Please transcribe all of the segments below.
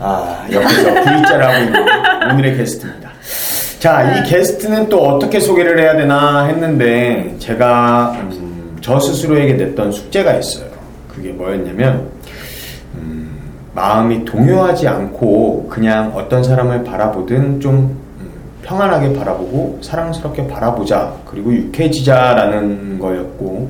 아 옆에서 V자를 하고 있는 오늘의 게스트입니다. 자, 이 게스트는 또 어떻게 소개를 해야 되나 했는데 제가 음, 저 스스로에게 냈던 숙제가 있어요. 그게 뭐였냐면 음, 마음이 동요하지 않고 그냥 어떤 사람을 바라보든 좀 음, 평안하게 바라보고 사랑스럽게 바라보자 그리고 유쾌해지자라는 거였고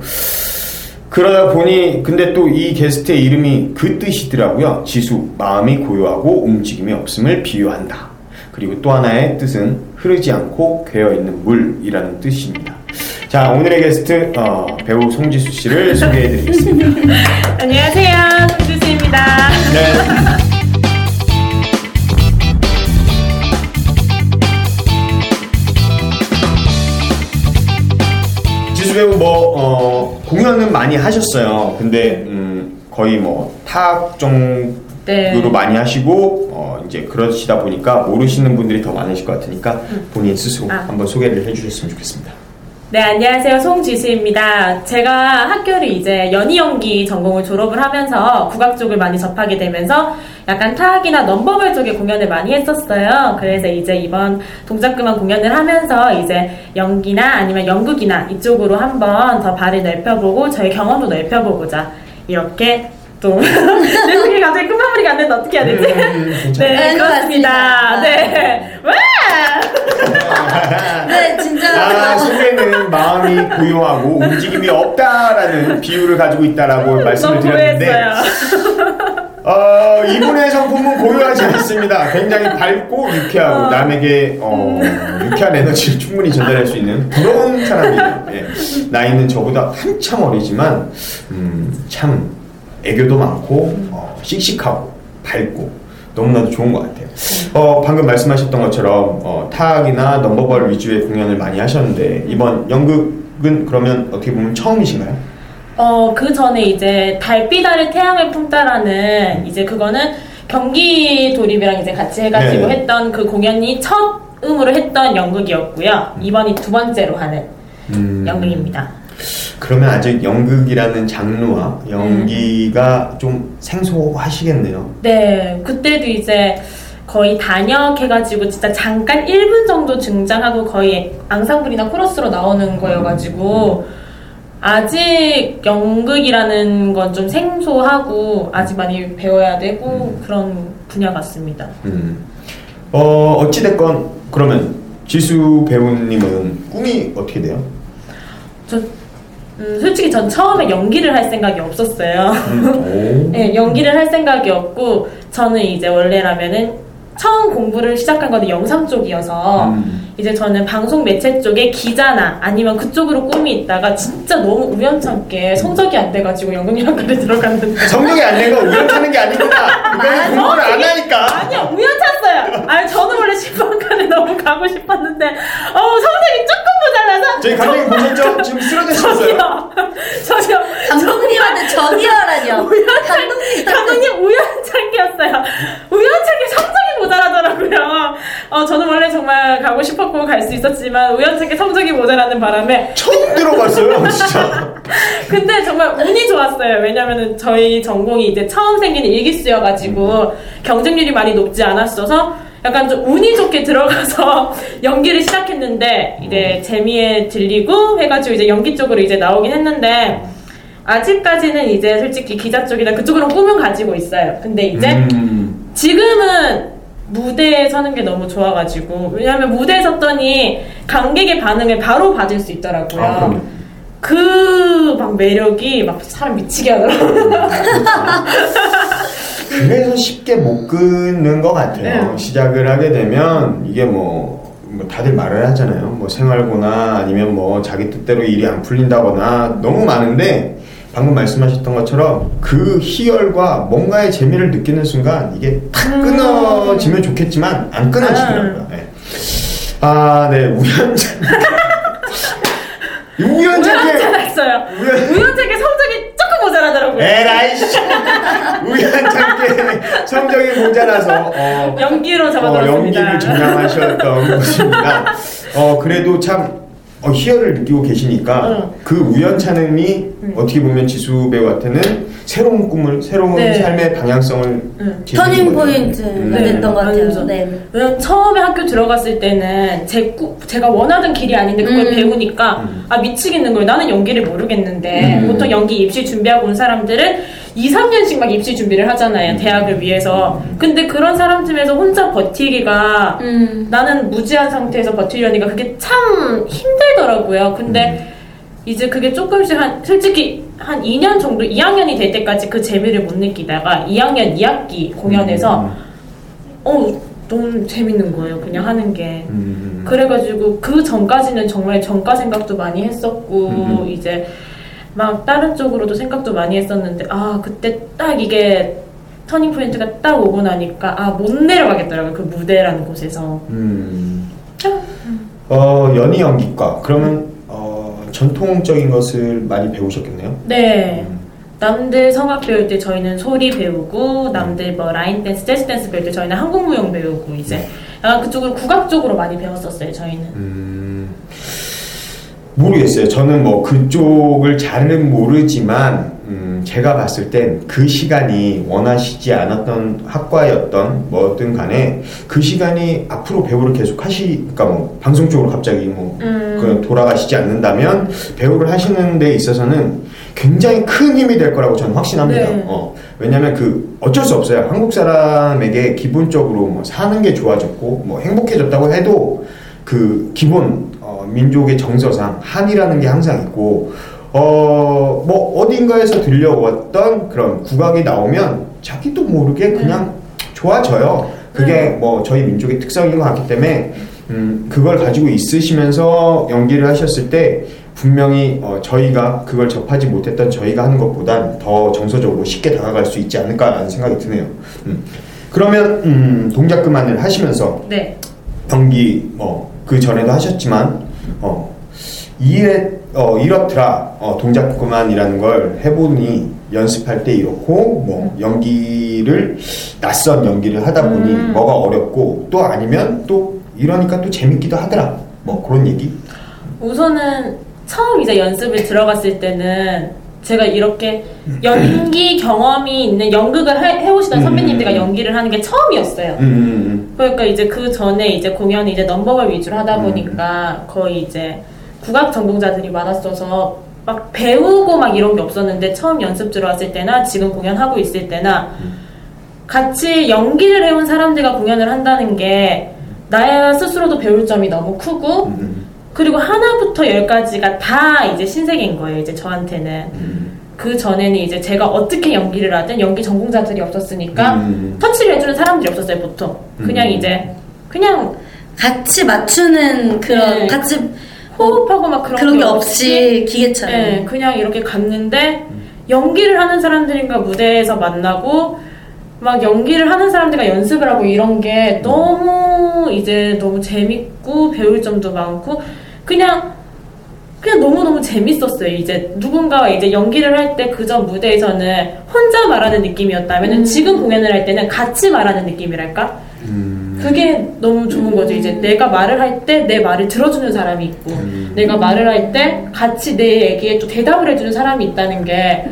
그러다 보니 근데 또 이 게스트의 이름이 그 뜻이더라고요. 지수 마음이 고요하고 움직임이 없음을 비유한다. 그리고 또 하나의 뜻은 흐르지 않고 괴어 있는 물이라는 뜻입니다. 자 오늘의 게스트 어, 배우 송지수 씨를 소개해드리겠습니다. 안녕하세요. 공연은 많이 하셨어요. 근데 음, 거의 뭐 타악 정도로 네. 많이 하시고 어, 이제 그러시다 보니까 모르시는 분들이 더 많으실 것 같으니까 본인 스스로 아. 한번 소개를 해주셨으면 좋겠습니다. 네, 안녕하세요. 송지수입니다. 제가 학교를 이제 연희 연기 전공을 졸업을 하면서 국악 쪽을 많이 접하게 되면서 약간 타악이나 넘버벌 쪽에 공연을 많이 했었어요. 그래서 이제 이번 동작그만 공연을 하면서 이제 연기나 아니면 연극이나 이쪽으로 한번 더 발을 넓혀보고 저의 경험도 넓혀보고자 이렇게 또 내 소개 갑자기 끝마무리가 안 되는데 어떻게 해야 되지? 음, 괜찮아요. 네, 네, 그렇습니다. 그렇습니다. 네. 와! 네 진짜 아, 소개는 마음이 고요하고 움직임이 없다라는 비유를 가지고 있다라고 말씀을 드렸는데. 어, 이분의 성품은 고요하지 않습니다. 굉장히 밝고 유쾌하고 남에게 어, 유쾌한 에너지를 충분히 전달할 수 있는 부러운 사람이에요. 예. 나이는 저보다 한참 어리지만 음, 참 애교도 많고 어, 씩씩하고 밝고 너무나도 좋은 것 같아요. 어, 방금 말씀하셨던 것처럼 어, 타악이나 넘버벌 위주의 공연을 많이 하셨는데 이번 연극은 그러면 어떻게 보면 처음이신가요? 어, 그 전에 이제 달빛 아래 태양을 품다라는 이제 그거는 경기 도립이랑 이제 같이 해가지고 네. 했던 그 공연이 첫 음으로 했던 연극이었고요. 이번이 두 번째로 하는 음. 연극입니다. 그러면 아직 연극이라는 장르와 연기가 좀 생소하시겠네요. 네, 그때도 이제 거의 단역해가지고 진짜 잠깐 1분 정도 등장하고 거의 앙상블이나 코러스로 나오는 거여가지고 아직 연극이라는 건 좀 생소하고 아직 많이 배워야 되고 그런 분야 같습니다. 음. 어, 어찌됐건, 그러면 지수 배우님은 꿈이 어떻게 돼요? 저 음, 솔직히 전 처음에 연기를 할 생각이 없었어요. 음, 오. 네, 연기를 할 생각이 없고 저는 이제 원래라면은 처음 공부를 시작한 건 영상 쪽이어서 음. 이제 저는 방송 매체 쪽에 기자나 아니면 그쪽으로 꿈이 있다가 진짜 너무 우연찮게 성적이 안 돼가지고 연극영화과를 들어갔는데 성적이 안 되고 우연찮은 게 아니구나. 이거는 공부를 안 하니까. 아니요 우연찮았어요 아니 저는 원래 신방과를 너무 가고 싶었는데 어 성적이 조금 모자라서 저희 감독님 보셨죠? 지금 쓰러지셨어요. 저기요 저기요 감독님한테 저기요라뇨. 감독님 감독님 우연찮게였어요. 우연찮게 성적이 모자라더라고요. 어, 저는 원래 정말 가고 싶었고 갈 수 있었지만 우연찮게 성적이 모자라는 바람에 처음 들어봤어요, 진짜. 근데 정말 운이 좋았어요. 왜냐면은 저희 전공이 이제 처음 생긴 일기수여가지고 경쟁률이 많이 높지 않았어서 약간 좀 운이 좋게 들어가서 연기를 시작했는데 이제 재미에 들리고 해가지고 이제 연기 쪽으로 이제 나오긴 했는데 아직까지는 이제 솔직히 기자 쪽이나 그쪽으로 꿈은 가지고 있어요. 근데 이제 음. 지금은 무대에 서는 게 너무 좋아가지고 왜냐하면 무대에 섰더니 관객의 반응을 바로 받을 수 있더라고요. 아, 그럼요. 그막 매력이 막 사람 미치게 하더라고요. 그래서 쉽게 못 끊는 것 같아요. 네. 시작을 하게 되면 이게 뭐, 뭐 다들 말을 하잖아요. 뭐 생활고나 아니면 뭐 자기 뜻대로 일이 안 풀린다거나 너무 많은데 방금 말씀하셨던 것처럼 그 희열과 뭔가의 재미를 느끼는 순간 이게 탁 끊어지면 좋겠지만 안 끊어지더라고요. 네. 아, 네 우연찮 우연찮게 우연찮게 성적이 조금 모자라더라고요. 에라이 씨 우연찮게 성적이 모자라서 어, 연기로 어, 잡아들었습니다. 연기를 전향하셨던 것입니다. 어, 그래도 참 어, 희열을 느끼고 계시니까 응. 그 우연찮음이 어떻게 보면 지수 배우한테는 새로운 꿈을, 새로운 네. 삶의 방향성을 응. 터닝. 포인트가 음. 네. 됐던 것 같아요. 네. 왜냐면 처음에 학교 들어갔을 때는 제 꾸, 제가 원하던 길이 아닌데 그걸 음. 배우니까 음. 아 미치겠는 거예요. 나는 연기를 모르겠는데 음. 보통 연기 입시 준비하고 온 사람들은 2, 3년씩 막 입시 준비를 하잖아요. 음. 대학을 위해서. 근데 그런 사람 중에서 혼자 버티기가 음. 나는 무지한 상태에서 버티려니까 그게 참 힘들더라고요. 근데 이제 그게 조금씩 한 솔직히 한 2년 정도 2학년이 될 때까지 그 재미를 못 느끼다가 2학년 2학기 공연에서 음. 어 너무 재밌는 거예요. 그냥 하는 게. 음. 그래가지고 그 전까지는 정말 전과 생각도 많이 했었고 음. 이제 막 다른 쪽으로도 생각도 많이 했었는데 아 그때 딱 이게 터닝 포인트가 딱 오고 나니까 아 못 내려가겠더라고요 그 무대라는 곳에서 음. 어, 연희 연기과. 그러면 어, 전통적인 것을 많이 배우셨겠네요. 네 음. 남들 성악 배울 때 저희는 소리 배우고 남들 뭐 라인 댄스, 재즈 댄스 배울 때 저희는 한국 무용 배우고 이제 약간 그쪽으로 국악 쪽으로 많이 배웠었어요 저희는 음, 모르겠어요. 저는 뭐 그쪽을 잘은 모르지만 음, 제가 봤을 땐 그 시간이 원하시지 않았던 학과였던 뭐든 간에 그 시간이 앞으로 배우를 계속 하시, 그러니까 뭐 방송 쪽으로 갑자기 뭐 음. 그 돌아가시지 않는다면 배우를 하시는 데 있어서는 굉장히 큰 힘이 될 거라고 저는 확신합니다. 네. 어, 왜냐하면 그 어쩔 수 없어요. 한국 사람에게 기본적으로 뭐 사는 게 좋아졌고 뭐 행복해졌다고 해도 그 기본 어, 민족의 정서상 한이라는 게 항상 있고 어 뭐 어딘가에서 들려왔던 그런 국악이 나오면 자기도 모르게 그냥 좋아져요. 그게 뭐 저희 민족의 특성인 것 같기 때문에 음, 그걸 가지고 있으시면서 연기를 하셨을 때 분명히 어, 저희가 그걸 접하지 못했던 저희가 하는 것보단 더 정서적으로 쉽게 다가갈 수 있지 않을까라는 생각이 드네요. 음. 그러면 음, 동작 그만을 하시면서 네 연기 뭐 그 전에도 하셨지만 어 이에 어 이렇더라. 어 동작 그만이라는 걸 해보니 연습할 때 이렇고 뭐 연기를 낯선 연기를 하다 보니 음. 뭐가 어렵고 또 아니면 또 이러니까 또 재밌기도 하더라. 뭐 그런 얘기? 우선은 처음 이제 연습을 들어갔을 때는 제가 이렇게 연기 경험이 있는 연극을 해, 해오시던 음. 선배님들과 연기를 하는 게 처음이었어요. 음, 음, 그러니까 이제 그 전에 이제 공연이 이제 넘버걸 위주로 하다 음. 보니까 거의 이제 국악 전공자들이 많았어서 막 배우고 막 이런 게 없었는데 처음 연습 들어왔을 때나 지금 공연하고 있을 때나 같이 연기를 해온 사람들과 공연을 한다는 게 나야 스스로도 배울 점이 너무 크고 음, 음, 그리고 하나부터 열까지가 다 이제 신세계인 거예요. 이제 저한테는 음, 그 전에는 이제 제가 어떻게 연기를 하든 연기 전공자들이 없었으니까 음. 터치를 해주는 사람들이 없었어요. 보통 그냥 음. 이제 그냥 같이 맞추는 그런 네. 같이 호흡하고 막 그런, 그런 게 없이 기계처럼. 네, 그냥 이렇게 갔는데 연기를 하는 사람들인가 무대에서 만나고 막 연기를 하는 사람들과 연습을 하고 이런 게 너무 이제 너무 재밌고 배울 점도 많고 그냥 그냥 너무너무 재밌었어요. 이제 누군가와 이제 연기를 할 때 그저 무대에서는 혼자 말하는 느낌이었다면 은 지금 공연을 할 때는 같이 말하는 느낌이랄까? 음. 그게 너무 좋은 거죠. 이제 내가 말을 할 때 내 말을 들어주는 사람이 있고, 음. 내가 말을 할 때 같이 내 얘기에 또 대답을 해주는 사람이 있다는 게,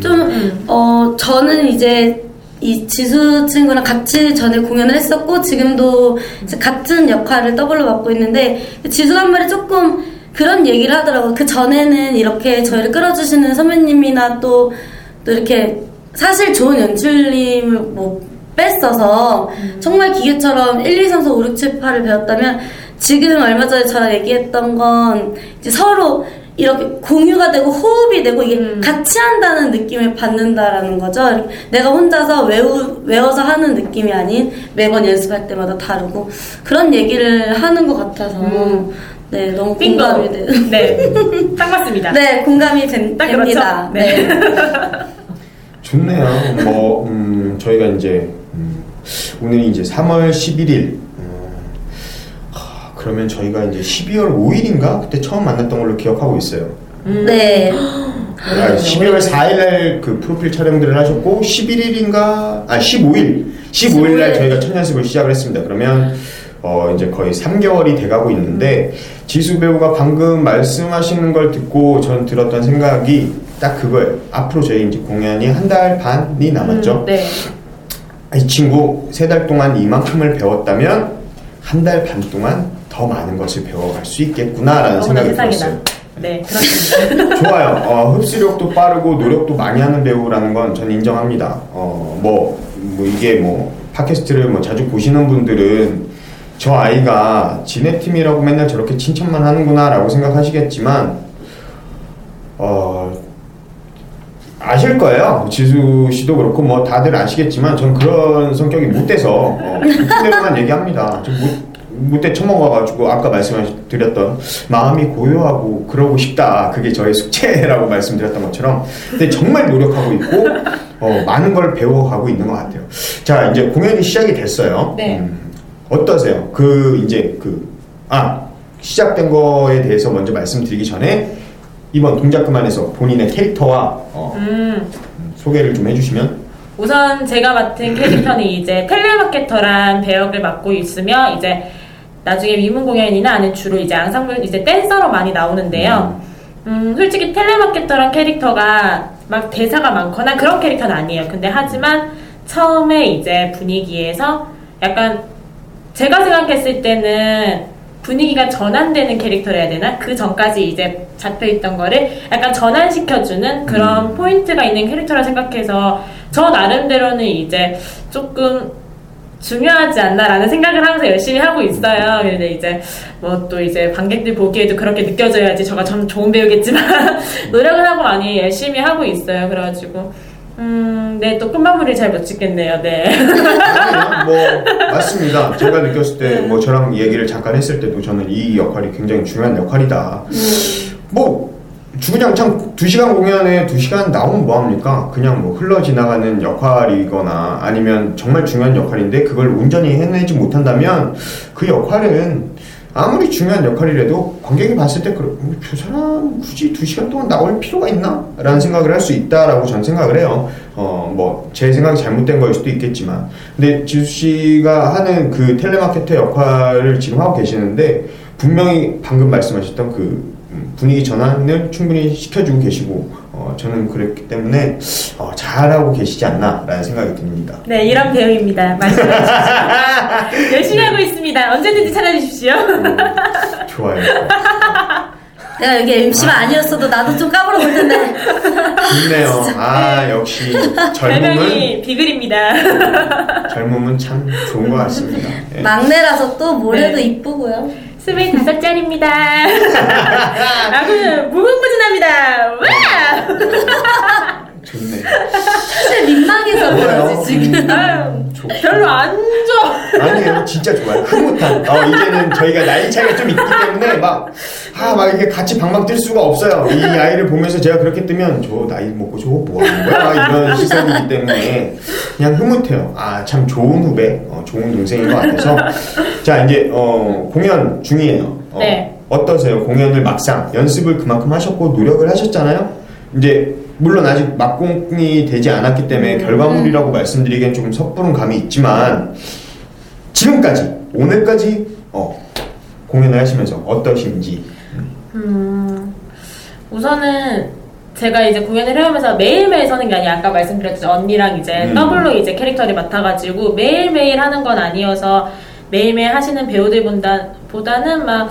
좀, 음. 어, 저는 이제 이 지수 친구랑 같이 전에 공연을 했었고, 지금도 같은 역할을 더블로 맡고 있는데, 지수가 한 말이 조금 그런 얘기를 하더라고요. 그 전에는 이렇게 저희를 끌어주시는 선배님이나 또, 또 이렇게 사실 좋은 연출님을 뭐 뺐어서 정말 기계처럼 1, 2, 3, 4, 5, 6, 7, 8을 배웠다면 지금 얼마 전에 저랑 얘기했던 건 이제 서로 이렇게 공유가 되고 호흡이 되고 이게 음. 같이 한다는 느낌을 받는다라는 거죠. 내가 혼자서 외우, 외워서 하는 느낌이 아닌 매번 연습할 때마다 다르고 그런 얘기를 하는 것 같아서 음. 네 너무 빙고. 공감이 돼. 네. 딱 맞습니다. 네 공감이 된- 딱 됩니다. 그렇죠? 네. 좋네요. 뭐 음, 저희가 이제 음, 오늘이 이제 3월 11일. 그러면 저희가 이제 12월 5일인가 그때 처음 만났던 걸로 기억하고 있어요. 네. 아, 12월 4일날 그 프로필 촬영들을 하셨고 11일인가 아 15일 15일 날 15일. 저희가 첫 연습을 시작을 했습니다. 그러면 어 이제 거의 3개월이 돼가고 있는데 지수 배우가 방금 말씀하시는 걸 듣고 전 들었던 생각이 딱 그거예요. 앞으로 저희 이제 공연이 한 달 반이 남았죠. 음, 네. 아, 이 친구 세 달 동안 이만큼을 배웠다면 한 달 반 동안 더 많은 것을 배워갈 수 있겠구나라는 생각이 세상이다. 들었어요. 네, 그렇습니다. 좋아요. 어, 흡수력도 빠르고 노력도 많이 하는 배우라는 건 전 인정합니다. 어, 뭐, 뭐 이게 뭐 팟캐스트를 뭐 자주 보시는 분들은 저 아이가 지네 팀이라고 맨날 저렇게 칭찬만 하는구나라고 생각하시겠지만 어, 아실 거예요. 지수 씨도 그렇고 뭐 다들 아시겠지만 전 그런 성격이 못 돼서 어, 그대로만 얘기합니다. 못돼 처먹어가지고 아까 말씀드렸던 마음이 고요하고 그러고 싶다. 그게 저의 숙제라고 말씀드렸던 것처럼 근데 정말 노력하고 있고 어, 많은 걸 배워가고 있는 것 같아요. 자 이제 공연이 시작이 됐어요. 네. 음, 어떠세요? 그 이제 그 아 시작된 거에 대해서 먼저 말씀드리기 전에 이번 동작 그만에서 본인의 캐릭터와 어, 음, 소개를 좀 해주시면 우선 제가 맡은 캐릭터는 이제 텔레마케터란 배역을 맡고 있으며 이제 나중에 위문 공연이나 아니면 주로 이제 앙상블 이제 댄서로 많이 나오는데요. 음, 솔직히 텔레마케터란 캐릭터가 막 대사가 많거나 그런 캐릭터는 아니에요. 근데 하지만 처음에 이제 분위기에서 약간 제가 생각했을 때는 분위기가 전환되는 캐릭터를 해야 되나? 그 전까지 이제 잡혀있던 거를 약간 전환시켜주는 그런 포인트가 있는 캐릭터라 생각해서 저 나름대로는 이제 조금 중요하지 않나라는 생각을 하면서 열심히 하고 있어요. 근데 이제 뭐 또 이제 관객들 보기에도 그렇게 느껴져야지 저가 참 좋은 배우겠지만 노력을 하고 많이 열심히 하고 있어요. 그래가지고 음, 네, 또 끝마무리 잘 못 짓겠네요. 네. 아니요, 뭐 맞습니다. 제가 느꼈을 때 뭐 저랑 얘기를 잠깐 했을 때도 저는 이 역할이 굉장히 중요한 역할이다. 뭐 주구장창 2시간 공연에 2시간 나오면 뭐합니까? 그냥 뭐 흘러 지나가는 역할이거나 아니면 정말 중요한 역할인데 그걸 온전히 해내지 못한다면 그 역할은 아무리 중요한 역할이라도 관객이 봤을 때 그러- 뭐, 저 사람 굳이 2시간 동안 나올 필요가 있나? 라는 생각을 할 수 있다라고 저는 생각을 해요. 어, 뭐, 제 생각이 잘못된 거일 수도 있겠지만. 근데 지수 씨가 하는 그 텔레마케터 역할을 지금 하고 계시는데 분명히 방금 말씀하셨던 그 음, 분위기 전환을 충분히 시켜주고 계시고 어, 저는 그랬기 때문에 어, 잘하고 계시지 않나라는 생각이 듭니다. 네, 이런 배우입니다. 말씀해 주십시오. 열심히 하고 있습니다. 언제든지 찾아주십시오. 좋아요. 내가 여기 MC가 아 니었어도 나도 좀 까불어 볼 텐데. 좋네요. 아 역시 젊음은 비글입니다. 젊음은 참 좋은 것 같습니다. 예. 막내라서 또 뭐래도 네. 이쁘고요. 25살짜리입니다. 아그 무궁무진합니다. 와! 좋네. 사실 민망해서. 그러지 지금. 아유, 좋- 별로 안 좋아. 아니에요, 진짜 좋아요. 흐뭇한. 어, 이제는 저희가 나이 차이가 좀 있기 때문에 막, 아, 막 이게 같이 방방 뛸 수가 없어요. 이 아이를 보면서 제가 그렇게 뜨면 저 나이 먹고 저거 뭐 하는 거야? 막 이런 시선이기 때문에 그냥 흐뭇해요. 아, 참 좋은 후배, 어, 좋은 동생인 것 같아서. 자, 이제, 어, 공연 중이에요. 어, 네. 어떠세요? 공연을 막상 연습을 그만큼 하셨고 노력을 하셨잖아요? 이제, 물론 아직 막공이 되지 않았기 때문에 결과물이라고 말씀드리기엔 조금 섣부른 감이 있지만, 지금까지 오늘까지 어, 공연을 하시면서 어떠신지 음, 우선은 제가 이제 공연을 해오면서 매일매일 서는 게 아니라 아까 말씀드렸죠 언니랑 이제 음. 더블로 이제 캐릭터를 맡아가지고 매일매일 하는 건 아니어서 매일매일 하시는 배우들보다 보다는 막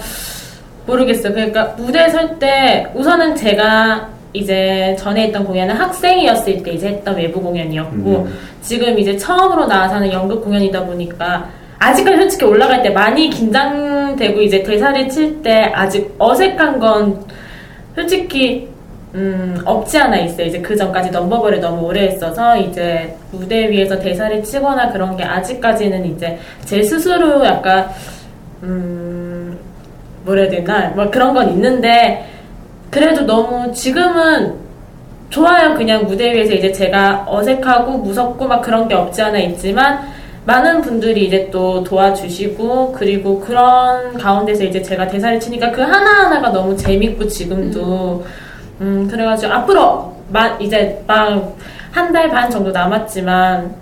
모르겠어요. 그러니까 무대에 설 때 우선은 제가 이제 전에 했던 공연은 학생이었을 때 이제 했던 외부 공연이었고 음. 지금 이제 처음으로 나와서 하는 연극 공연이다 보니까 아직까지 솔직히 올라갈 때 많이 긴장되고 이제 대사를 칠 때 아직 어색한 건 솔직히 음, 없지 않아 있어요. 이제 그 전까지 넘버벌을 너무 오래 했어서 이제 무대 위에서 대사를 치거나 그런 게 아직까지는 이제 제 스스로 약간 음, 뭐라 해야 되나 뭐 그런 건 있는데 그래도 너무 지금은 좋아요. 그냥 무대 위에서 이제 제가 어색하고 무섭고 막 그런 게 없지 않아 있지만 많은 분들이 이제 또 도와주시고 그리고 그런 가운데서 이제 제가 대사를 치니까 그 하나하나가 너무 재밌고 지금도 음 그래가지고 앞으로 마, 이제 막 한 달 반 정도 남았지만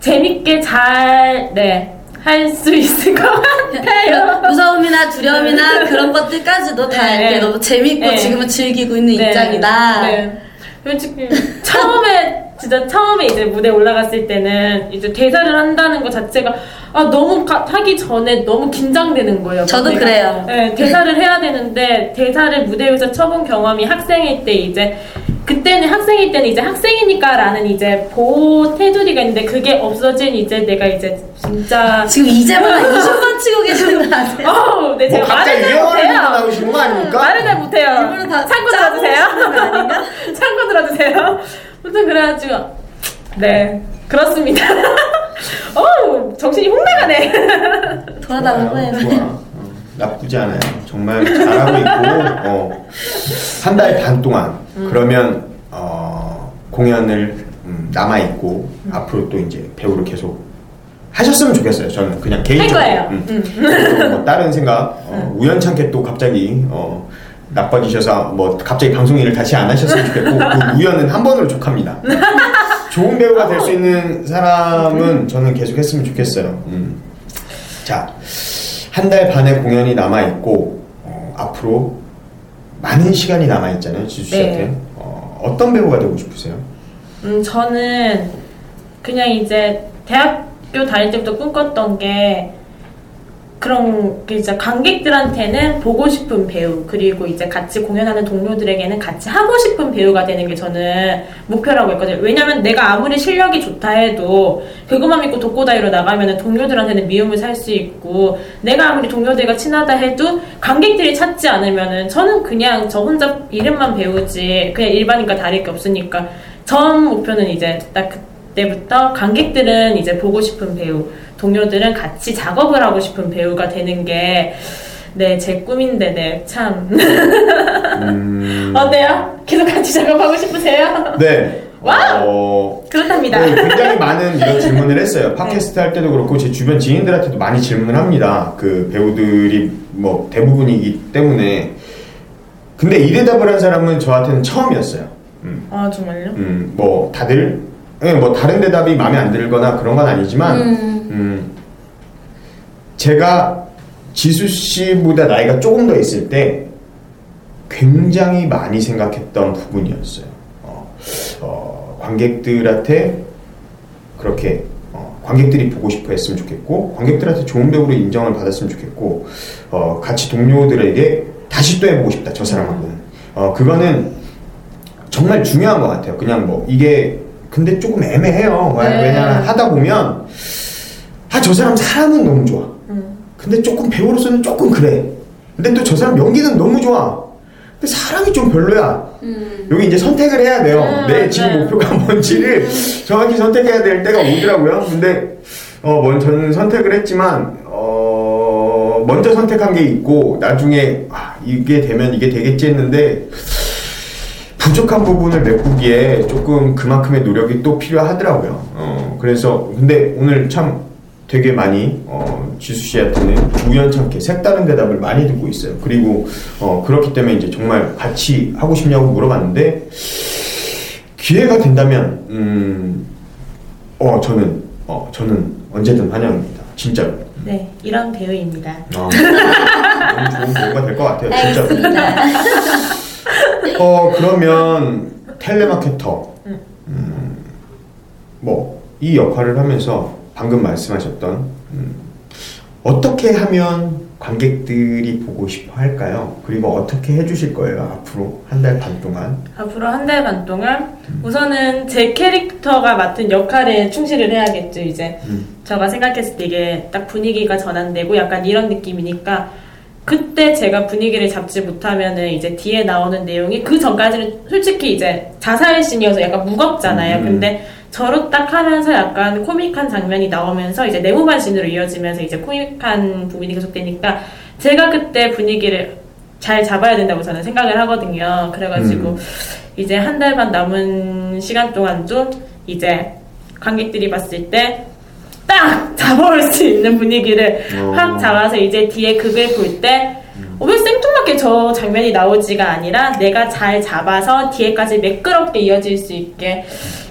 재밌게 잘 네. 할 수 있을 것 같아요. 무서움이나 두려움이나 그런 것들까지도 다 네. 이렇게 너무 재밌고 네. 지금은 즐기고 있는 네. 입장이다. 네. 솔직히 처음에 진짜 처음에 이제 무대 올라갔을 때는 이제 대사를 한다는 것 자체가 아 너무 가- 하기 전에 너무 긴장되는 거예요. 저도. 그래요. 네, 대사를 해야 되는데 대사를 무대 위에서 쳐본 경험이 학생일 때 이제 그때는 학생일 때는 이제 학생이니까라는 이제 보호 테두리가 있는데 그게 없어진 이제 내가 이제 진짜 지금 이제만 20번 치고 계시는 거 아세요? 어우, 네, 뭐 제가 갑자기 말을 잘 못해요. 나오시는 거 아닙니까? 말을 잘 못해요. 일부러 다 참고 들어주세요. 참고 들어주세요. 아무튼 그래가지고 네 그렇습니다. 어우 정신이 홍 나가네. 도와달라고 해요. 좋아. 어, 나쁘지 않아요. 정말 잘하고 있고 어, 한 달 반 동안 그러면 어, 공연을 음, 남아 있고 앞으로 또 이제 배우를 계속 하셨으면 좋겠어요. 저는 그냥 개인적으로 거예요. 음. 또뭐 다른 생각 어, 우연찮게 또 갑자기 어, 나빠지셔서 뭐 갑자기 방송 일을 다시 안 하셨으면 좋겠고 그 우연은 한 번으로 족합니다. 좋은 배우가 될 수 있는 사람은 저는 계속 했으면 좋겠어요. 음. 자, 한 달 반의 공연이 남아 있고 어, 앞으로 많은 시간이 남아 있잖아요, 지수 씨한테. 네. 어, 어떤 배우가 되고 싶으세요? 음 저는 그냥 이제 대학교 다닐 때부터 꿈꿨던 게 그런 게 이제 관객들한테는 보고 싶은 배우 그리고 이제 같이 공연하는 동료들에게는 같이 하고 싶은 배우가 되는 게 저는 목표라고 했거든요. 왜냐면 내가 아무리 실력이 좋다 해도 그것만 믿고 독고다이로 나가면 동료들한테는 미움을 살 수 있고 내가 아무리 동료들과 친하다 해도 관객들이 찾지 않으면은 저는 그냥 저 혼자 이름만 배우지 그냥 일반인과 다를 게 없으니까 전 목표는 이제 딱 그때부터 관객들은 이제 보고 싶은 배우, 동료들은 같이 작업을 하고 싶은 배우가 되는 게 네, 제 꿈인데, 네, 참. 음, 어때요? 계속 같이 작업하고 싶으세요? 네. 와우! 어, 그렇답니다. 네, 굉장히 많은 이런 질문을 했어요. 팟캐스트 할 때도 그렇고 제 주변 지인들한테도 많이 질문을 합니다. 그 배우들이 뭐 대부분이기 때문에. 근데 이 대답을 한 사람은 저한테는 처음이었어요. 음, 아, 정말요? 음, 뭐 다들 예, 뭐 다른 대답이 마음에 안 들거나 그런 건 아니지만 음. 음, 제가 지수 씨보다 나이가 조금 더 있을 때 굉장히 많이 생각했던 부분이었어요. 어, 어, 관객들한테 그렇게 어, 관객들이 보고 싶어 했으면 좋겠고 관객들한테 좋은 배우로 인정을 받았으면 좋겠고 어, 같이 동료들에게 다시 또 해보고 싶다 저 사람하고는 어, 그거는 정말 중요한 것 같아요. 그냥 뭐 이게 근데 조금 애매해요. 왜- 네. 왜냐면 하다 보면 아 저 사람 사람은 너무 좋아. 음. 근데 조금 배우로서는 조금 그래. 근데 또 저 사람 연기는 너무 좋아. 근데 사람이 좀 별로야. 음. 여기 이제 선택을 해야 돼요. 음, 내 지금 네. 목표가 뭔지를 정확히 선택해야 될 때가 오더라고요. 근데 어, 먼 저는 선택을 했지만 어, 먼저 선택한 게 있고 나중에 아, 이게 되면 이게 되겠지 했는데 부족한 부분을 메꾸기에 조금 그만큼의 노력이 또 필요하더라고요. 어, 그래서 근데 오늘 참 되게 많이 어, 지수 씨한테는 우연찮게 색다른 대답을 많이 듣고 있어요. 그리고 어, 그렇기 때문에 이제 정말 같이 하고 싶냐고 물어봤는데 기회가 된다면 음, 어 저는 어 저는 언제든 환영입니다. 진짜로. 네, 이런 배우입니다. 어, 너무 좋은 배우가 될 것 같아요. 진짜로. 어 그러면 텔레마케터 음, 뭐이 역할을 하면서 방금 말씀하셨던 음, 어떻게 하면 관객들이 보고 싶어 할까요? 그리고 어떻게 해주실 거예요 앞으로 한 달 반 동안? 앞으로 한 달 반 동안 우선은 제 캐릭터가 맡은 역할에 충실을 해야겠죠, 이제. 음. 제가 생각했을 때 이게 딱 분위기가 전환되고 약간 이런 느낌이니까 그때 제가 분위기를 잡지 못하면은 이제 뒤에 나오는 내용이 그 전까지는 솔직히 이제 자살 신이어서 약간 무겁잖아요. 음. 근데 저로 딱 하면서 약간 코믹한 장면이 나오면서 이제 내무반신으로 이어지면서 이제 코믹한 부분이 계속되니까 제가 그때 분위기를 잘 잡아야 된다고 저는 생각을 하거든요. 그래가지고 음. 이제 한 달 반 남은 시간 동안도 이제 관객들이 봤을 때 딱 잡아올 수 있는 분위기를 어. 확 잡아서 이제 뒤에 극을 볼때 어, 왜 생뚱맞게 저 장면이 나오지가 아니라 내가 잘 잡아서 뒤에까지 매끄럽게 이어질 수 있게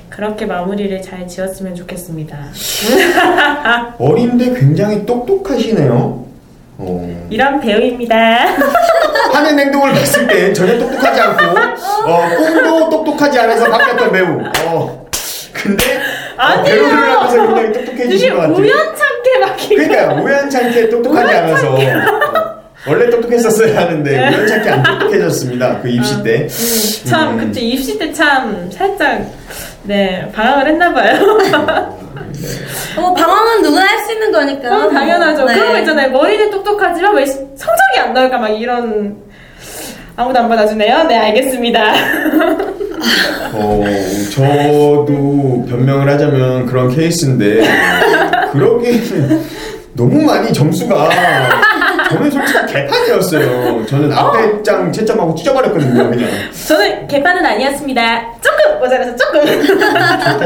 그렇게 마무리를 잘 지었으면 좋겠습니다. 어린데 굉장히 똑똑하시네요. 어. 이런 배우입니다. 하는 행동을 봤을 때 전혀 똑똑하지 않고 어, 꿈도 똑똑하지 않아서 바뀌었던 배우. 어. 근데 어, 아니에요. 배우를 하면서 굉장히 똑똑해지신 것 같아요. 우연찮게 바뀐 그러니까 우연찮게 똑똑하지 않아서 어, 원래 똑똑했었어야 하는데 네. 우연찮게 안 똑똑해졌습니다. 그 입시 때. 음, 참 음. 그때 입시 때 참 살짝 네 방황을 했나봐요. 어, 방황은 누구나 할 수 있는 거니까. 어, 당연하죠. 네. 그런 거 있잖아요. 머리는 똑똑하지만 왜 성적이 안 나올까 막 이런 아무도 안 받아주네요. 네 알겠습니다. 어, 저도 변명을 하자면 그런 케이스인데 그러기에는 너무 많이 점수가 저는 솔직히 개판이었어요. 저는 앞에 장 채점하고 찢어버렸거든요. 그냥 저는 개판은 아니었습니다. 조금 모자라서 조금. 좋겠다.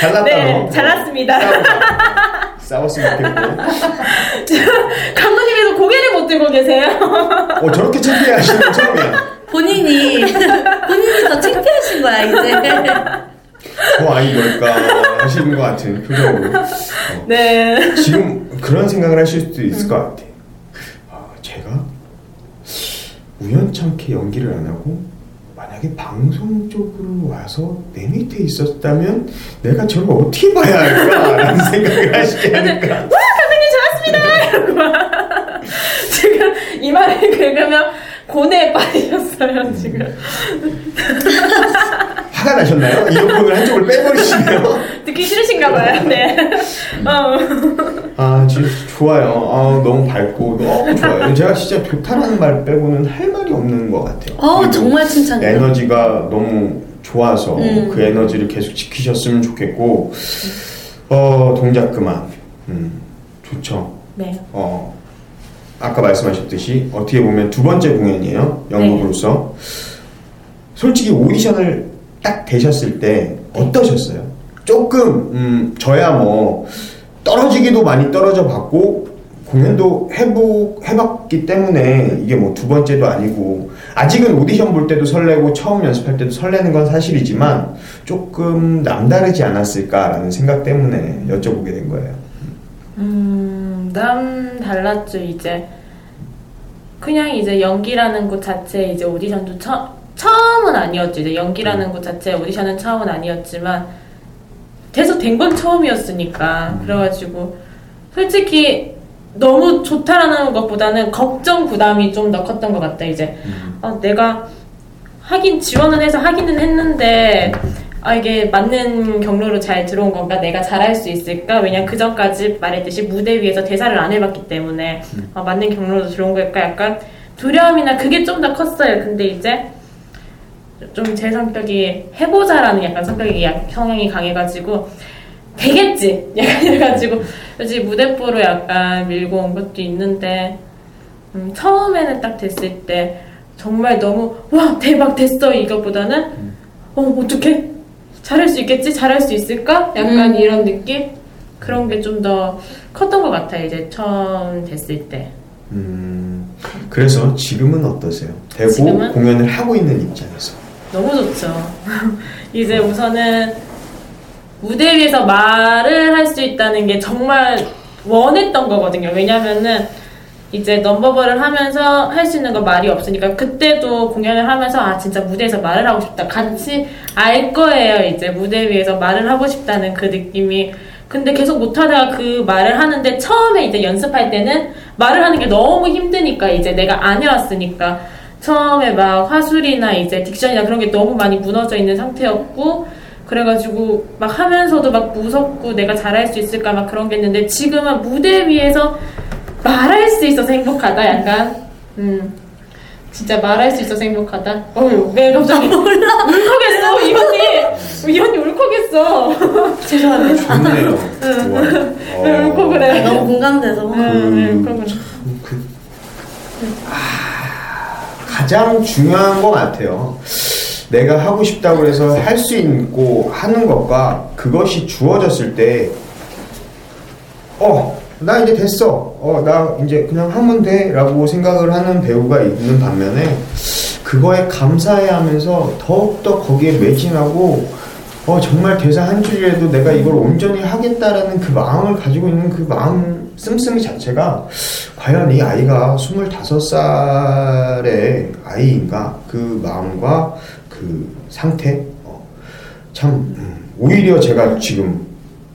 잘났다 네 너. 잘났습니다. 싸우자. 싸웠으면 좋겠고. 감독님께서 고개를 못 들고 계세요. 어 저렇게 창피해하시는 건 처음이야. 본인이, 본인이 더 창피하신 거야, 이제. 저 아이 뭘까 하시는 것 같은 표정으로. 어, 네. 지금 그런 생각을 하실 수도 있을 것 같아. 아, 제가 우연찮게 연기를 안 하고 만약에 방송 쪽으로 와서 내 밑에 있었다면 내가 저걸 어떻게 봐야 할까라는 생각을 하시게 하니까 와 감독님 좋았습니다. 지금 이 말을 긁으면 고뇌에 빠지셨어요 지금. 화가 나셨나요? 이어폰을 한쪽을 빼버리시네요. 듣기 싫으신가 봐요. 네. 어. 아, 진짜 좋아요. 아, 너무 밝고 너무 좋아요. 제가 진짜 좋다라는 말 빼고는 할 말이 없는 것 같아요. 어, 정말 칭찬이에요. 에너지가 너무 좋아서 음. 그 에너지를 계속 지키셨으면 좋겠고, 어, 동작 그만. 음, 좋죠. 네. 어, 아까 말씀하셨듯이 어떻게 보면 두 번째 공연이에요. 연극으로서. 솔직히 오디션을 딱 되셨을 때 어떠셨어요? 조금 음, 저야 뭐 떨어지기도 많이 떨어져 봤고 공연도 해보 해봤기 때문에 이게 뭐 두 번째도 아니고 아직은 오디션 볼 때도 설레고 처음 연습할 때도 설레는 건 사실이지만 조금 남다르지 않았을까라는 생각 때문에 여쭤보게 된 거예요. 음, 남 달랐죠, 이제. 그냥 이제 연기라는 곳 자체 이제 오디션도 처, 처음은 아니었죠. 이제 연기라는 곳 자체 오디션은 처음은 아니었지만, 돼서 된 건 처음이었으니까. 그래가지고, 솔직히 너무 좋다라는 것보다는 걱정 부담이 좀 더 컸던 것 같다, 이제. 아, 내가 하긴 지원은 해서 하기는 했는데 아 이게 맞는 경로로 잘 들어온 건가? 내가 잘할 수 있을까? 왜냐 그 전까지 말했듯이 무대 위에서 대사를 안 해봤기 때문에. 아, 맞는 경로로 들어온 걸까? 약간 두려움이나 그게 좀 더 컸어요. 근데 이제 좀 제 성격이 해보자라는 약간 성격이 약- 성향이 강해가지고 되겠지? 약간 이래가지고 솔직히 무대뽀로 약간 밀고 온 것도 있는데 음, 처음에는 딱 됐을 때 정말 너무 와 대박 됐어 이것보다는? 어 어떻게 잘할 수 있겠지 잘할 수 있을까 약간 음. 이런 느낌 그런 게 좀 더 컸던 것 같아요 이제 처음 됐을 때 음, 그래서 지금은 어떠세요? 대고 지금은? 공연을 하고 있는 입장에서. 너무 좋죠 이제 우선은 무대 위에서 말을 할 수 있다는 게 정말 원했던 거거든요 왜냐면은 이제 넘버버를 하면서 할 수 있는 건 말이 없으니까 그때도 공연을 하면서 아 진짜 무대에서 말을 하고 싶다. 같이 알 거예요 이제. 무대 위에서 말을 하고 싶다는 그 느낌이. 근데 계속 못하다가 그 말을 하는데 처음에 이제 연습할 때는 말을 하는 게 너무 힘드니까 이제 내가 안 해왔으니까. 처음에 막 화술이나 이제 딕션이나 그런 게 너무 많이 무너져 있는 상태였고 그래가지고 막 하면서도 막 무섭고 내가 잘할 수 있을까 막 그런 게 있는데 지금은 무대 위에서 말할 수 있어서 행복하다 약간. 음. 진짜 말할 수 있어서 행복하다? 어휴 왜 갑자기 울컥했어? 이 언니 이 언니 울컥했어. 죄송합니다. 좋네요. 좋아요. 왜 어, 울컥을 해 너무 공감돼서. 음, 해 그, 가장 중요한 것 같아요. 내가 하고 싶다고 해서 할 수 있고 하는 것과 그것이 주어졌을 때, 어, 나 이제 됐어. 어, 나 이제 그냥 하면 돼. 라고 생각을 하는 배우가 있는 반면에, 그거에 감사해 하면서 더욱더 거기에 매진하고, 어, 정말 대사 한 줄이라도 내가 이걸 온전히 하겠다라는 그 마음을 가지고 있는 그 마음 씀씀이 자체가 과연 이 아이가 25살의 아이인가 그 마음과 그 상태 어, 참 음, 오히려 제가 지금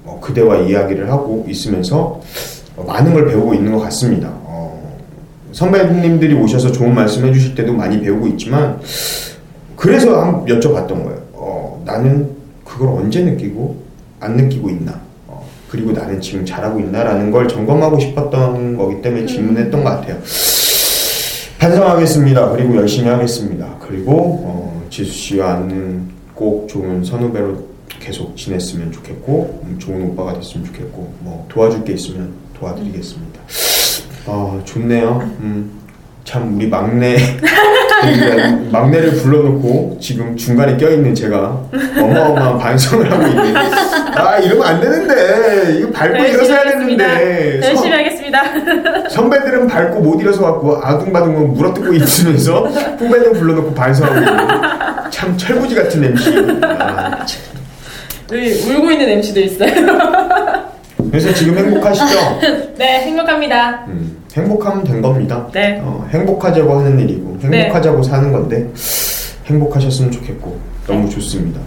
어, 그대와 이야기를 하고 있으면서 어, 많은 걸 배우고 있는 것 같습니다. 어, 선배님들이 오셔서 좋은 말씀 해주실 때도 많이 배우고 있지만 그래서 한 여쭤봤던 거예요. 어, 나는 그걸 언제 느끼고 안 느끼고 있나? 어, 그리고 나는 지금 잘하고 있나라는 걸 점검하고 싶었던 거기 때문에 질문했던 것 같아요. 반성하겠습니다. 그리고 열심히 하겠습니다. 그리고 어, 지수 씨와는 꼭 좋은 선후배로 계속 지냈으면 좋겠고 음, 좋은 오빠가 됐으면 좋겠고 뭐 도와줄 게 있으면 도와드리겠습니다. 아 좋네요. 음, 참 우리 막내 막내를 불러놓고 지금 중간에 껴있는 제가 어마어마한 반성을 하고 있는 아 이러면 안 되는데. 이거 밟고 일어서야 되는데. 선- 열심히 하겠습니다. 선배들은 밟고 못 일어서 갖고 아둥바둥 물어뜯고 있으면서 후배들 불러놓고 반성하고 있는 참 철부지 같은 MC 아, 참. 여기 울고 있는 MC도 있어요 그래서 지금 행복하시죠? 네 행복합니다 음, 행복하면 된 겁니다 네. 어, 행복하자고 하는 일이고 행복하자고 사는 건데 행복하셨으면 좋겠고 너무 좋습니다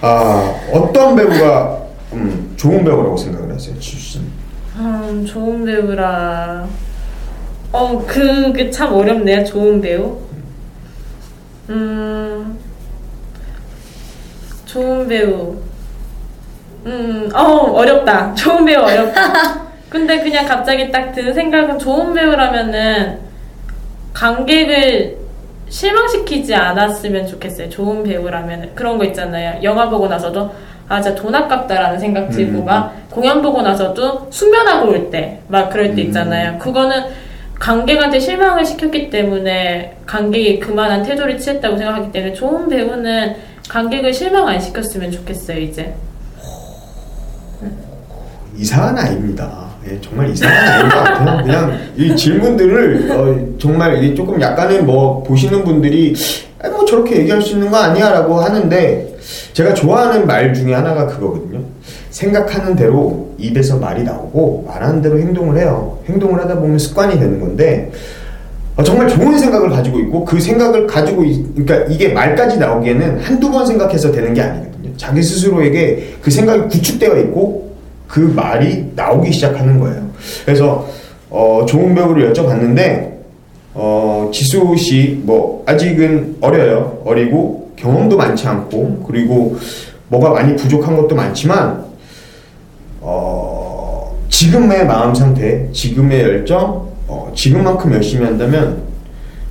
아 어떤 배우가 음, 좋은 배우라고 생각을 하세요 지수? 음, 좋은 배우라. 어, 그게 참 어렵네요. 좋은 배우. 음, 좋은 배우. 음, 어, 어렵다. 좋은 배우 어렵다. 근데 그냥 갑자기 딱 드는 생각은 좋은 배우라면은 관객을 실망시키지 않았으면 좋겠어요. 좋은 배우라면 그런 거 있잖아요. 영화 보고 나서도 아, 진짜 돈 아깝다라는 생각 들고 음. 막 공연 보고 나서도 숙면하고 올 때 막 그럴 때 음. 있잖아요. 그거는 관객한테 실망을 시켰기 때문에 관객이 그만한 태도를 취했다고 생각하기 때문에 좋은 배우는 관객을 실망 안 시켰으면 좋겠어요, 이제. 이상한 아이입니다. 예, 정말 이상한 아이인 것 같아요. 그냥 이 질문들을 어, 정말 이게 조금 약간은 뭐 보시는 분들이 아, 뭐 저렇게 얘기할 수 있는 거 아니야라고 하는데 제가 좋아하는 말 중에 하나가 그거거든요. 생각하는 대로 입에서 말이 나오고 말하는 대로 행동을 해요. 행동을 하다 보면 습관이 되는 건데 어, 정말 좋은 생각을 가지고 있고 그 생각을 가지고 있, 그러니까 이게 말까지 나오기에는 한두 번 생각해서 되는 게 아니거든요. 자기 스스로에게 그 생각이 구축되어 있고 그 말이 나오기 시작하는 거예요. 그래서 어, 좋은 배우를 여쭤봤는데 어, 지수 씨 뭐 아직은 어려요. 어리고 경험도 많지 않고 그리고 뭐가 많이 부족한 것도 많지만 어, 지금의 마음 상태, 지금의 열정, 어, 지금만큼 열심히 한다면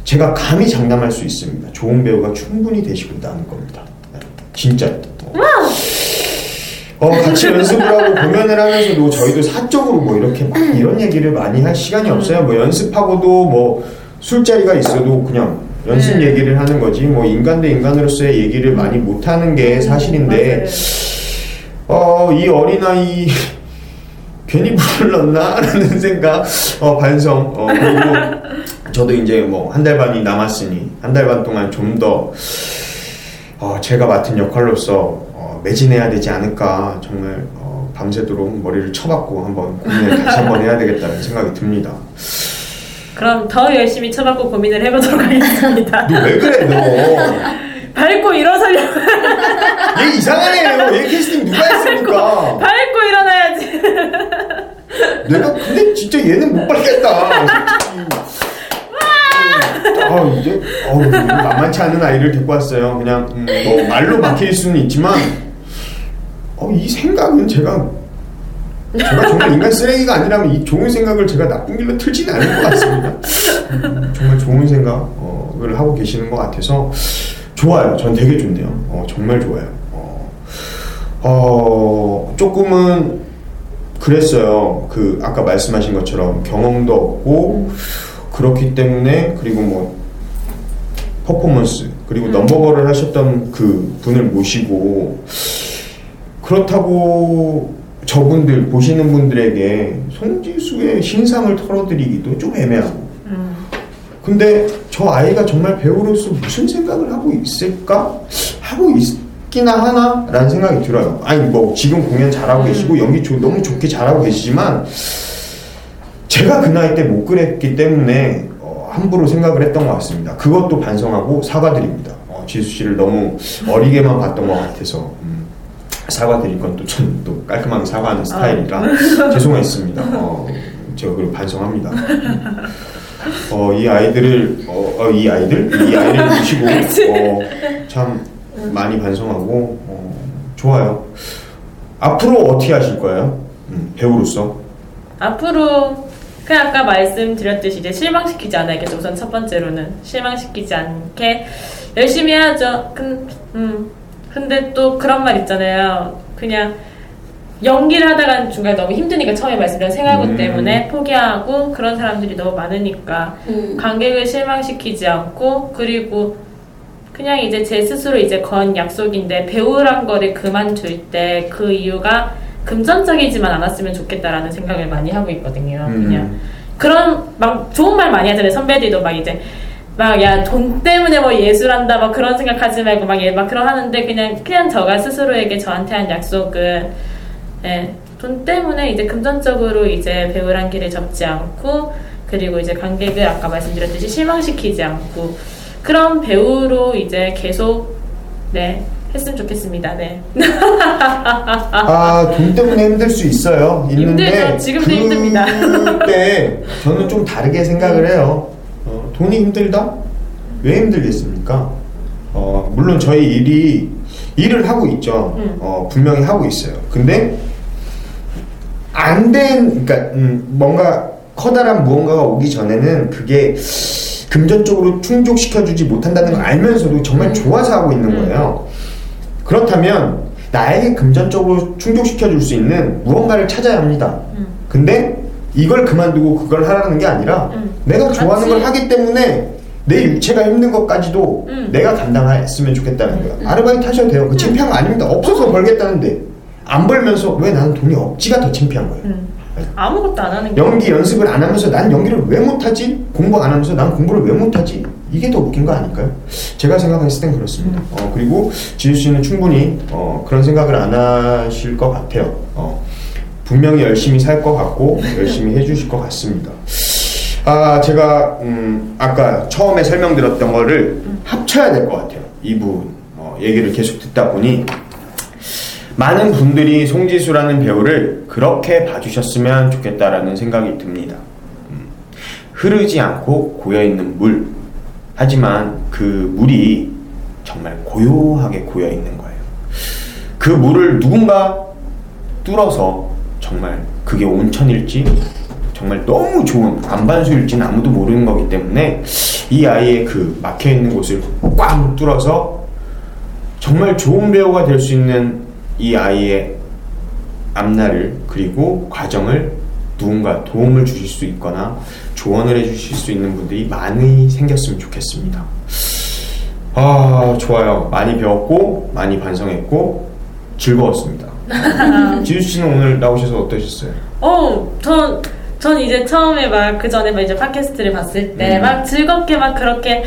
제가 감히 장담할 수 있습니다. 좋은 배우가 충분히 되시고 있다는 겁니다. 진짜. 어, 같이 연습을 하고 공연을 하면서도 저희도 사적으로 뭐 이렇게 막 이런 얘기를 많이 할 시간이 없어요. 뭐 연습하고도 뭐 술자리가 있어도 그냥 연습 네. 얘기를 하는 거지 뭐 인간 대 인간으로서의 얘기를 많이 못 하는 게 사실인데 어, 이 어린아이 괜히 불렀나? 라는 생각, 어, 반성. 어, 그리고 저도 이제 뭐 한 달 반이 남았으니 한 달 반 동안 좀 더 어, 제가 맡은 역할로서 어, 매진해야 되지 않을까 정말 어, 밤새도록 머리를 쳐박고 한번 고민을 다시 한번 해야 되겠다는 생각이 듭니다. 그럼 더 열심히 쳐박고 고민을 해보도록 하겠습니다. 너 왜 그래 너? 밟고 일어서려고. 얘 이상한 애예요. 얘 캐스팅 누가 했습니까? 밟고 일어나야지. 내가 근데 진짜 얘는 못. 솔직히. 아 이제 어우 이거 만만치 않은 아이를 데리고 왔어요. 그냥 음, 뭐 말로 막힐 수는 있지만 어, 이 생각은 제가 제가 정말 인간 쓰레기가 아니라면 이 좋은 생각을 제가 나쁜 길로 틀지는 않을 것 같습니다. 음, 정말 좋은 생각을 하고 계시는 것 같아서 좋아요. 전 되게 좋네요. 어, 정말 좋아요. 어, 어, 조금은 그랬어요. 그 아까 말씀하신 것처럼 경험도 없고 그렇기 때문에 그리고 뭐 퍼포먼스 그리고 넘버거를 하셨던 그 분을 모시고 그렇다고 저분들 보시는 분들에게 송지수의 신상을 털어드리기도 좀 애매하고. 근데 저 아이가 정말 배우로서 무슨 생각을 하고 있을까? 하고 있기나 하나 라는 생각이 들어요. 아니 뭐 지금 공연 잘하고 계시고 연기 조- 너무 좋게 잘하고 계시지만 제가 그 나이 때 못 그랬기 때문에 어, 함부로 생각을 했던 것 같습니다. 그것도 반성하고 사과드립니다. 어, 지수 씨를 너무 어리게만 봤던 것 같아서. 음, 사과드릴 건 또 저는 또 깔끔하게 사과하는 스타일이라 죄송했습니다. 어, 제가 그걸 반성합니다. 음. 어, 이 아이들을 어, 어, 이 아이들 이 아이를 보시고 어, 참 많이 반성하고 어, 좋아요. 앞으로 어떻게 하실 거예요? 음, 배우로서 앞으로 그 아까 말씀드렸듯이 이제 실망시키지 않아야겠죠. 우선 첫 번째로는 실망시키지 않게 열심히 해야죠. 근, 음, 근데 또 그런 말 있잖아요. 그냥 연기를 하다가 중간에 너무 힘드니까 처음에 말씀드린 생활고 음. 때문에 포기하고 그런 사람들이 너무 많으니까 음. 관객을 실망시키지 않고 그리고 그냥 이제 제 스스로 이제 건 약속인데 배우란 거를 그만둘 때 그 이유가 금전적이지만 않았으면 좋겠다라는 생각을 많이 하고 있거든요. 음. 그냥 그런 막 좋은 말 많이 하잖아요. 선배들도 막 이제 막 야 돈 때문에 뭐 예술한다 막 그런 생각하지 말고 막, 예, 막 그런 하는데 그냥 그냥 저가 스스로에게 저한테 한 약속은 예, 돈 때문에 이제 금전적으로 이제 배우란 길을 접지 않고 그리고 이제 관객을 아까 말씀드렸듯이 실망시키지 않고 그런 배우로 이제 계속 네 했으면 좋겠습니다. 네. 아, 돈 때문에 힘들 수 있어요. 있는데 힘들죠. 지금도 힘듭니다. 그때 저는 좀 다르게 생각을 해요. 어, 돈이 힘들다? 왜 힘들겠습니까? 어, 물론 저희 일이 일을 하고 있죠. 음. 어, 분명히 하고 있어요. 근데 안 된, 그러니까 음, 뭔가 커다란 무언가가 오기 전에는 그게 금전적으로 충족시켜주지 못한다는 걸 알면서도 정말 좋아서 하고 있는 음. 거예요. 그렇다면 나에게 금전적으로 충족시켜줄 수 있는 무언가를 찾아야 합니다. 음. 근데 이걸 그만두고 그걸 하라는 게 아니라 음. 내가 좋아하는 같이. 걸 하기 때문에 내 육체가 힘든 것까지도 음. 내가 감당했으면 좋겠다는 거야. 아르바이트 하셔도 돼요. 그 창피한 거 아닙니다. 없어서 벌겠다는데 안 벌면서 왜 나는 돈이 없지가 더 창피한 거예요. 음. 아무것도 안 하는 게 연기 연습을 안 하면서 난 연기를 왜 못하지? 공부 안 하면서 난 공부를 왜 못하지? 이게 더 웃긴 거 아닐까요? 제가 생각했을 땐 그렇습니다. 어, 그리고 지수 씨는 충분히 어, 그런 생각을 안 하실 것 같아요. 어, 분명히 열심히 살 것 같고 열심히 해주실 것 같습니다. 아 제가 음, 아까 처음에 설명드렸던 거를 합쳐야 될 것 같아요. 이분 어, 얘기를 계속 듣다 보니 많은 분들이 송지수라는 배우를 그렇게 봐주셨으면 좋겠다라는 생각이 듭니다. 음, 흐르지 않고 고여있는 물. 하지만 그 물이 정말 고요하게 고여있는 거예요. 그 물을 누군가 뚫어서 정말 그게 온천일지 정말 너무 좋은 안반수일지는 아무도 모르는 거기 때문에 이 아이의 그 막혀 있는 곳을 꽉 뚫어서 정말 좋은 배우가 될 수 있는 이 아이의 앞날을 그리고 과정을 누군가 도움을 주실 수 있거나 조언을 해주실 수 있는 분들이 많이 생겼으면 좋겠습니다. 아 좋아요. 많이 배웠고 많이 반성했고 즐거웠습니다. 지수 씨는 오늘 나오셔서 어떠셨어요? 어, 전, 전 이제 처음에 막 그 전에 막 이제 팟캐스트를 봤을 때 음. 막 즐겁게 막 그렇게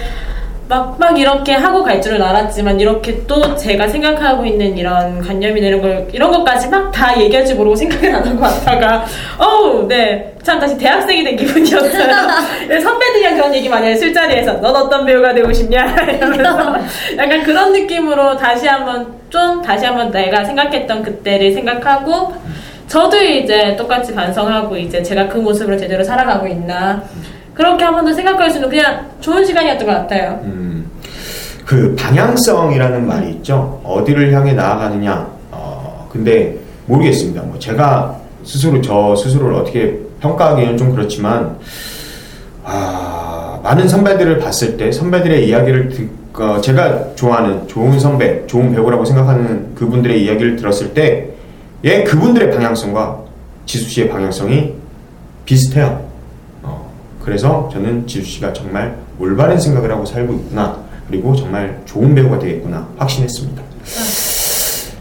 막, 막 이렇게 하고 갈 줄은 알았지만 이렇게 또 제가 생각하고 있는 이런 관념이나 이런 걸, 이런 것까지 막 다 얘기할 줄 모르고 생각을 안 하고 왔다가, 어우, 네. 참 다시 대학생이 된 기분이었어요. 네, 선배들이랑 그런 얘기 많이 해요. 술자리에서. 넌 어떤 배우가 되고 싶냐? 이러면서. 약간 그런 느낌으로 다시 한번, 좀 다시 한번 내가 생각했던 그때를 생각하고, 저도 이제 똑같이 반성하고 이제 제가 그 모습으로 제대로 살아가고 있나 그렇게 한 번 더 생각할 수 있는 그냥 좋은 시간이었던 것 같아요. 음, 그 방향성이라는 말이 있죠. 어디를 향해 나아가느냐. 어, 근데 모르겠습니다. 뭐 제가 스스로 저 스스로를 어떻게 평가하기는 좀 그렇지만 아, 많은 선배들을 봤을 때 선배들의 이야기를 듣, 어, 제가 좋아하는 좋은 선배, 좋은 배우라고 생각하는 그분들의 이야기를 들었을 때, 예, 그분들의 방향성과 지수 씨의 방향성이 비슷해요. 어, 그래서 저는 지수 씨가 정말 올바른 생각을 하고 살고 있구나. 그리고 정말 좋은 배우가 되겠구나. 확신했습니다.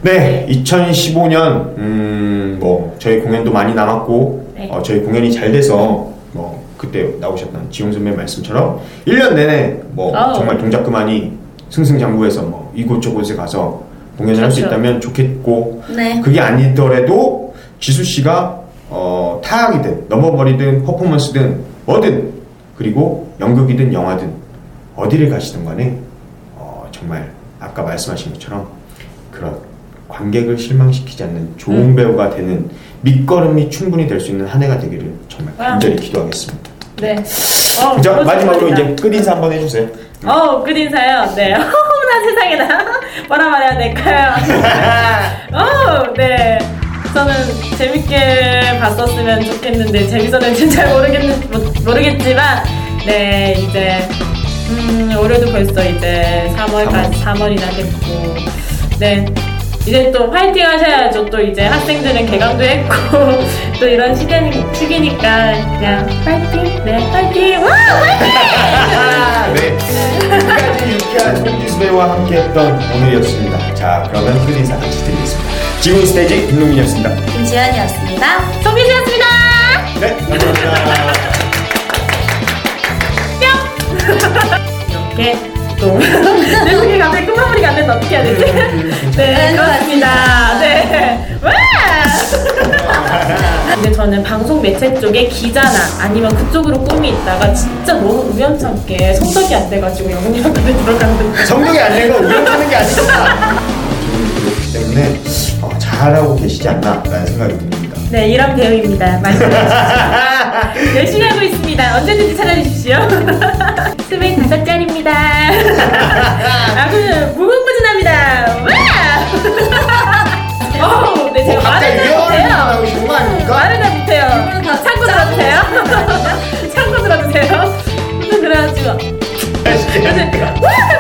네, 2015년, 음, 뭐, 저희 공연도 많이 남았고, 네. 어, 저희 공연이 잘 돼서, 뭐, 그때 나오셨던 지용 선배 말씀처럼, 1년 내내, 뭐, 아우. 정말 동작 그만이 승승장구해서 뭐, 이곳저곳에 가서 공연을 할수 그렇죠. 있다면 좋겠고, 네. 그게 아니더라도, 지수 씨가, 어, 타악이든, 넘어버리든, 퍼포먼스든, 뭐든, 그리고 연극이든 영화든, 어디를 가시든 간에, 어, 정말, 아까 말씀하신 것처럼, 그런 관객을 실망시키지 않는 좋은 음. 배우가 되는 밑거름이 충분히 될 수 있는 한 해가 되기를 정말 아. 간절히 기도하겠습니다. 네. 어, 그죠? 마지막으로 이제 끝인사 한번 해주세요. 어, 끝인사요. 네. 어머나 세상에나. 뭐라 말해야 될까요? 어, 네. 저는 재밌게 봤었으면 좋겠는데, 재밌었는지 잘 모르겠는, 모- 모르겠지만, 네, 이제, 음, 올해도 벌써 이제 3월까지, 3월이나 됐고, 네. 이제 또 화이팅 하셔야죠. 또 이제 학생들은 개강도 했고, 또 이런 시기, 시기니까, 그냥 화이팅! 네, 화이팅! 와! 화이팅! 네. 끝까지 유쾌한 송지수 배우와 함께했던 오늘이었습니다. 자, 그러면 끝인사 같이 드리겠습니다. 지금 스테이지 김동민이었습니다. 김지연이었습니다. 정민이었습니다. 네, 감사합니다. 이렇게 또 내 속에 갑자기 끝마무리가 안 되는데 어떻게 해야 되지? 네, 그렇습니다. 네. 와! 근데 저는 방송 매체 쪽에 기자나 아니면 그쪽으로 꿈이 있다가 진짜 너무 우연찮게 성적이 안 돼가지고 영문학과에 들어갔는데 성적이 안 되고 우연하는 게 아니구나. 그렇기 때문에 어, 잘하고 계시지 않나라는 생각이 듭니다. 네, 이런 배우입니다. 말씀해 주 십시오. 열심히 하고 있습니다. 언제든지 찾아주십시오. 25짜리입니다. 아, 그, 무궁무진합니다. 와! 어우, 네, 제가 말을 일 못해요. 거 아닙니까? 말을 잘 못해요. 이거는 다 참고 들어주세요. 참고 들어주세요. 그래가지고. 네. 와!